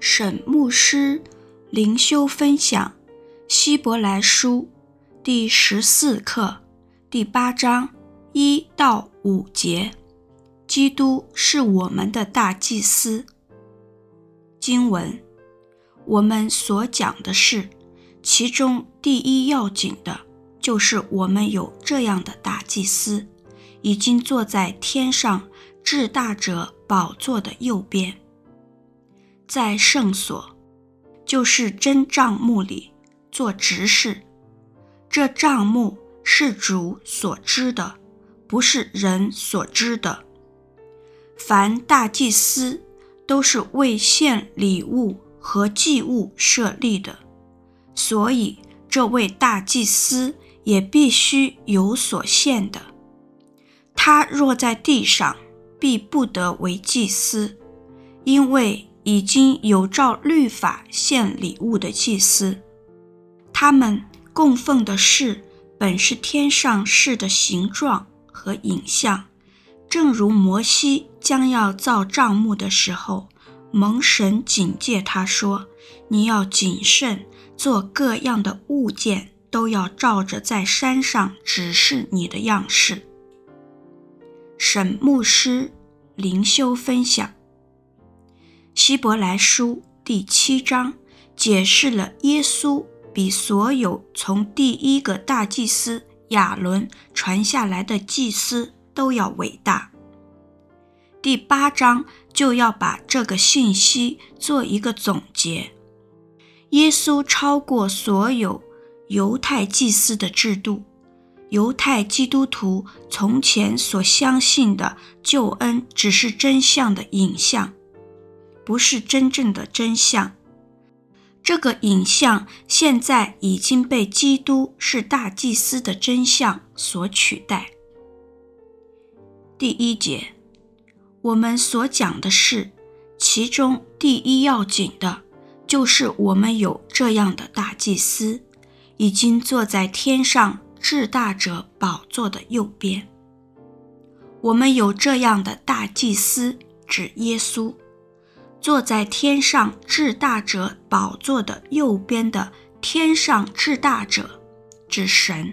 沈牧师灵修分享《希伯来书》第十四课第八章一到五节。基督是我们的大祭司。经文，我们所讲的是，其中第一要紧的，就是我们有这样的大祭司，已经坐在天上至大者宝座的右边，在圣所，就是真帐幕里做执事。这帐幕是主所知的，不是人所知的。凡大祭司都是为献礼物和祭物设立的，所以这位大祭司也必须有所献的。他若在地上，必不得为祭司，因为已经有照律法献礼物的祭司，他们供奉的事本是天上事的形状和影像。正如摩西将要造帐幕的时候，蒙神警戒他说：“你要谨慎，做各样的物件，都要照着在山上指示你的样式。”沈牧师灵修分享，《希伯来书》第七章解释了耶稣比所有从第一个大祭司亚伦传下来的祭司。都要伟大。第八章就要把这个信息做一个总结。耶稣超过所有犹太祭司的制度，犹太基督徒从前所相信的救恩只是真相的影像，不是真正的真相。这个影像现在已经被基督是大祭司的真相所取代。第一节，我们所讲的是，其中第一要紧的，就是我们有这样的大祭司，已经坐在天上至大者宝座的右边。我们有这样的大祭司，指耶稣，坐在天上至大者宝座的右边的天上至大者，之神。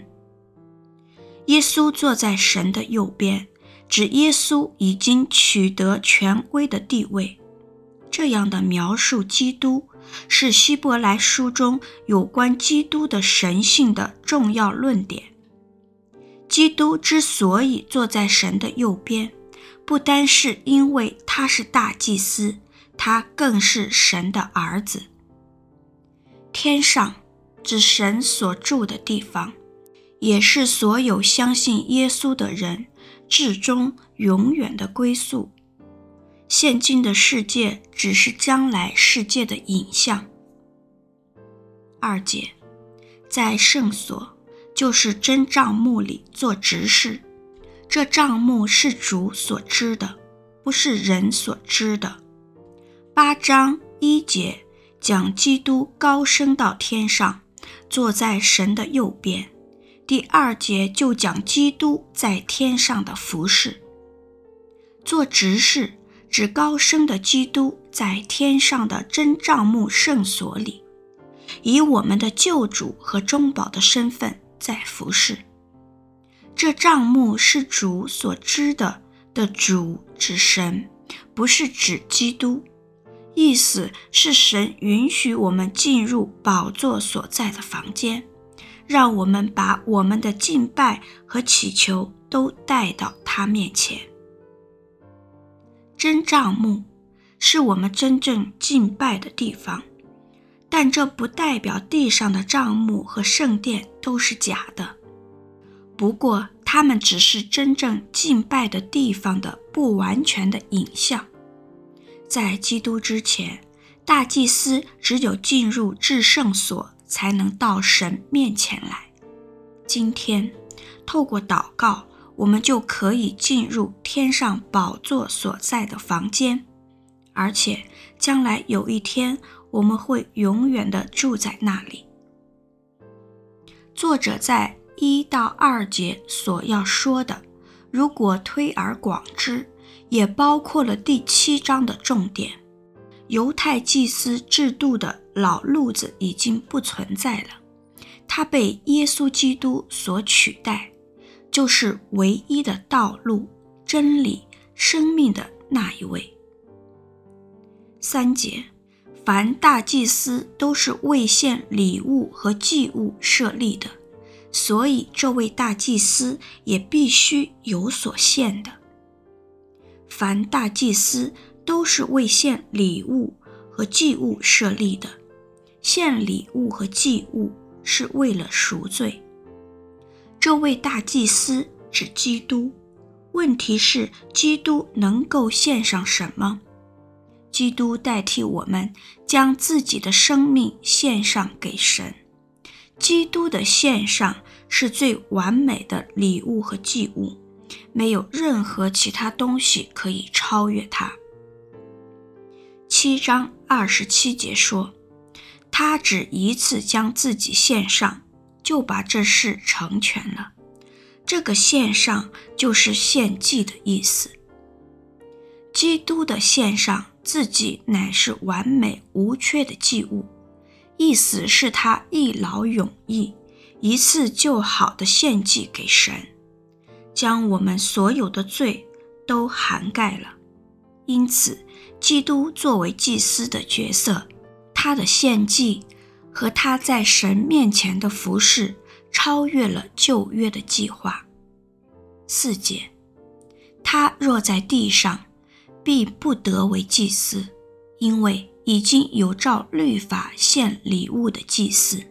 耶稣坐在神的右边。指耶稣已经取得权威的地位，这样的描述基督是希伯来书中有关基督的神性的重要论点。基督之所以坐在神的右边，不单是因为他是大祭司，他更是神的儿子。天上指神所住的地方，也是所有相信耶稣的人。至终永远的归宿，现今的世界只是将来世界的影像。二姐，在圣所，就是真帐目里做执事，这帐目是主所知的，不是人所知的。八章一节讲基督高升到天上，坐在神的右边。第二节就讲基督在天上的服侍，做执事指高升的基督在天上的真帐幕圣所里，以我们的救主和中保的身份在服侍。这帐幕是主所知的，的主指神，不是指基督。意思是神允许我们进入宝座所在的房间。让我们把我们的敬拜和祈求都带到他面前。真帐幕是我们真正敬拜的地方，但这不代表地上的帐幕和圣殿都是假的。不过，它们只是真正敬拜的地方的不完全的影像。在基督之前，大祭司只有进入至圣所。才能到神面前来。今天，透过祷告，我们就可以进入天上宝座所在的房间，而且将来有一天，我们会永远地住在那里。作者在一到二节所要说的，如果推而广之，也包括了第七章的重点。犹太祭司制度的老路子已经不存在了，它被耶稣基督所取代，就是唯一的道路、真理、生命的那一位。三节，凡大祭司都是为献礼物和祭物设立的，所以这位大祭司也必须有所献的。凡大祭司都是为献礼物和祭物设立的，献礼物和祭物是为了赎罪。这位大祭司指基督，问题是基督能够献上什么？基督代替我们将自己的生命献上给神。基督的献上是最完美的礼物和祭物。没有任何其他东西可以超越它。七章二十七节说：“他只一次将自己献上，就把这事成全了。”这个“献上”就是献祭的意思。基督的献上自己乃是完美无缺的祭物，意思是他一劳永逸，一次就好的献祭给神。将我们所有的罪都涵盖了，因此，基督作为祭司的角色，他的献祭和他在神面前的服事，超越了旧约的计划。四节，他若在地上，必不得为祭司，因为已经有照律法献礼物的祭司。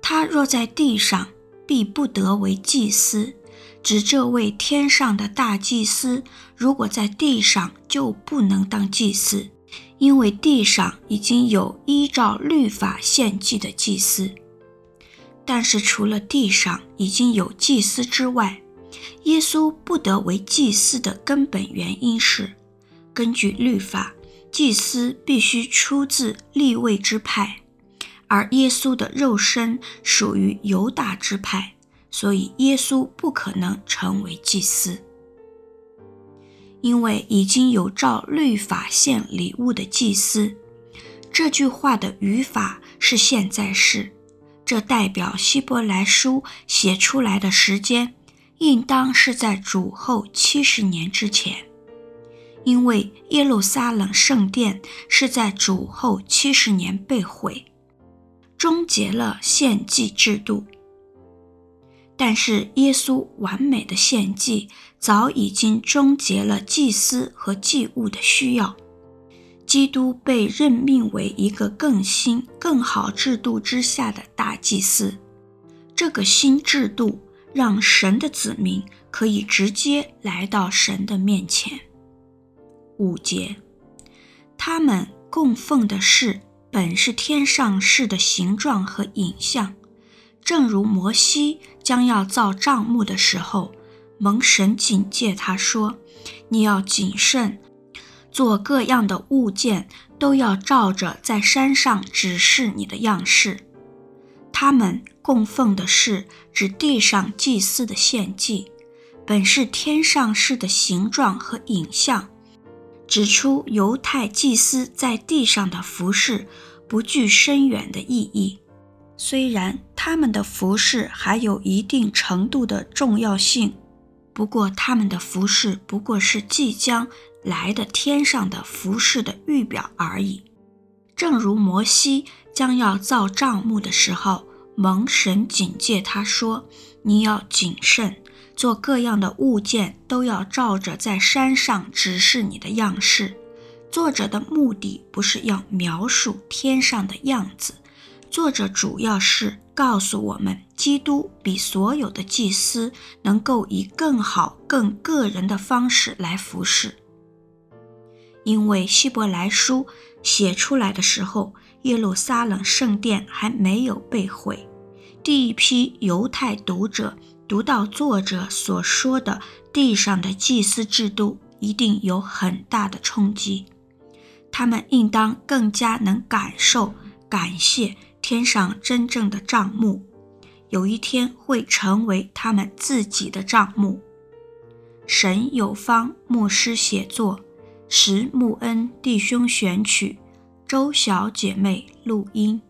他若在地上，必不得为祭司。指这位天上的大祭司，如果在地上就不能当祭司，因为地上已经有依照律法献祭的祭司。但是除了地上已经有祭司之外，耶稣不得为祭司的根本原因是，根据律法，祭司必须出自利未之派，而耶稣的肉身属于犹大支派。所以耶稣不可能成为祭司，因为已经有照律法献礼物的祭司。这句话的语法是现在式，这代表希伯来书写出来的时间应当是在主后七十年之前，因为耶路撒冷圣殿是在主后七十年被毁，终结了献祭制度。但是耶稣完美的献祭早已经终结了祭司和祭物的需要，基督被任命为一个更新、更好制度之下的大祭司。这个新制度让神的子民可以直接来到神的面前。五节，他们供奉的事本是天上事的形状和影像。正如摩西将要造帐幕的时候，蒙神警戒他说：“你要谨慎，做各样的物件，都要照着在山上指示你的样式。”他们供奉的是指地上祭司的献祭，本是天上事的形状和影像，指出犹太祭司在地上的服饰不具深远的意义。虽然他们的服饰还有一定程度的重要性，不过他们的服饰不过是即将来的天上的服饰的预表而已。正如摩西将要造帐幕的时候，蒙神警戒他说：“你要谨慎，做各样的物件都要照着在山上指示你的样式。”作者的目的不是要描述天上的样子。作者主要是告诉我们，基督比所有的祭司能够以更好、更个人的方式来服侍。因为希伯来书写出来的时候，耶路撒冷圣殿还没有被毁。第一批犹太读者读到作者所说的地上的祭司制度，一定有很大的冲击。他们应当更加能感受、感谢。天上真正的账目，有一天会成为他们自己的账目。神有方牧师写作，石木恩弟兄选曲，周小姐妹录音。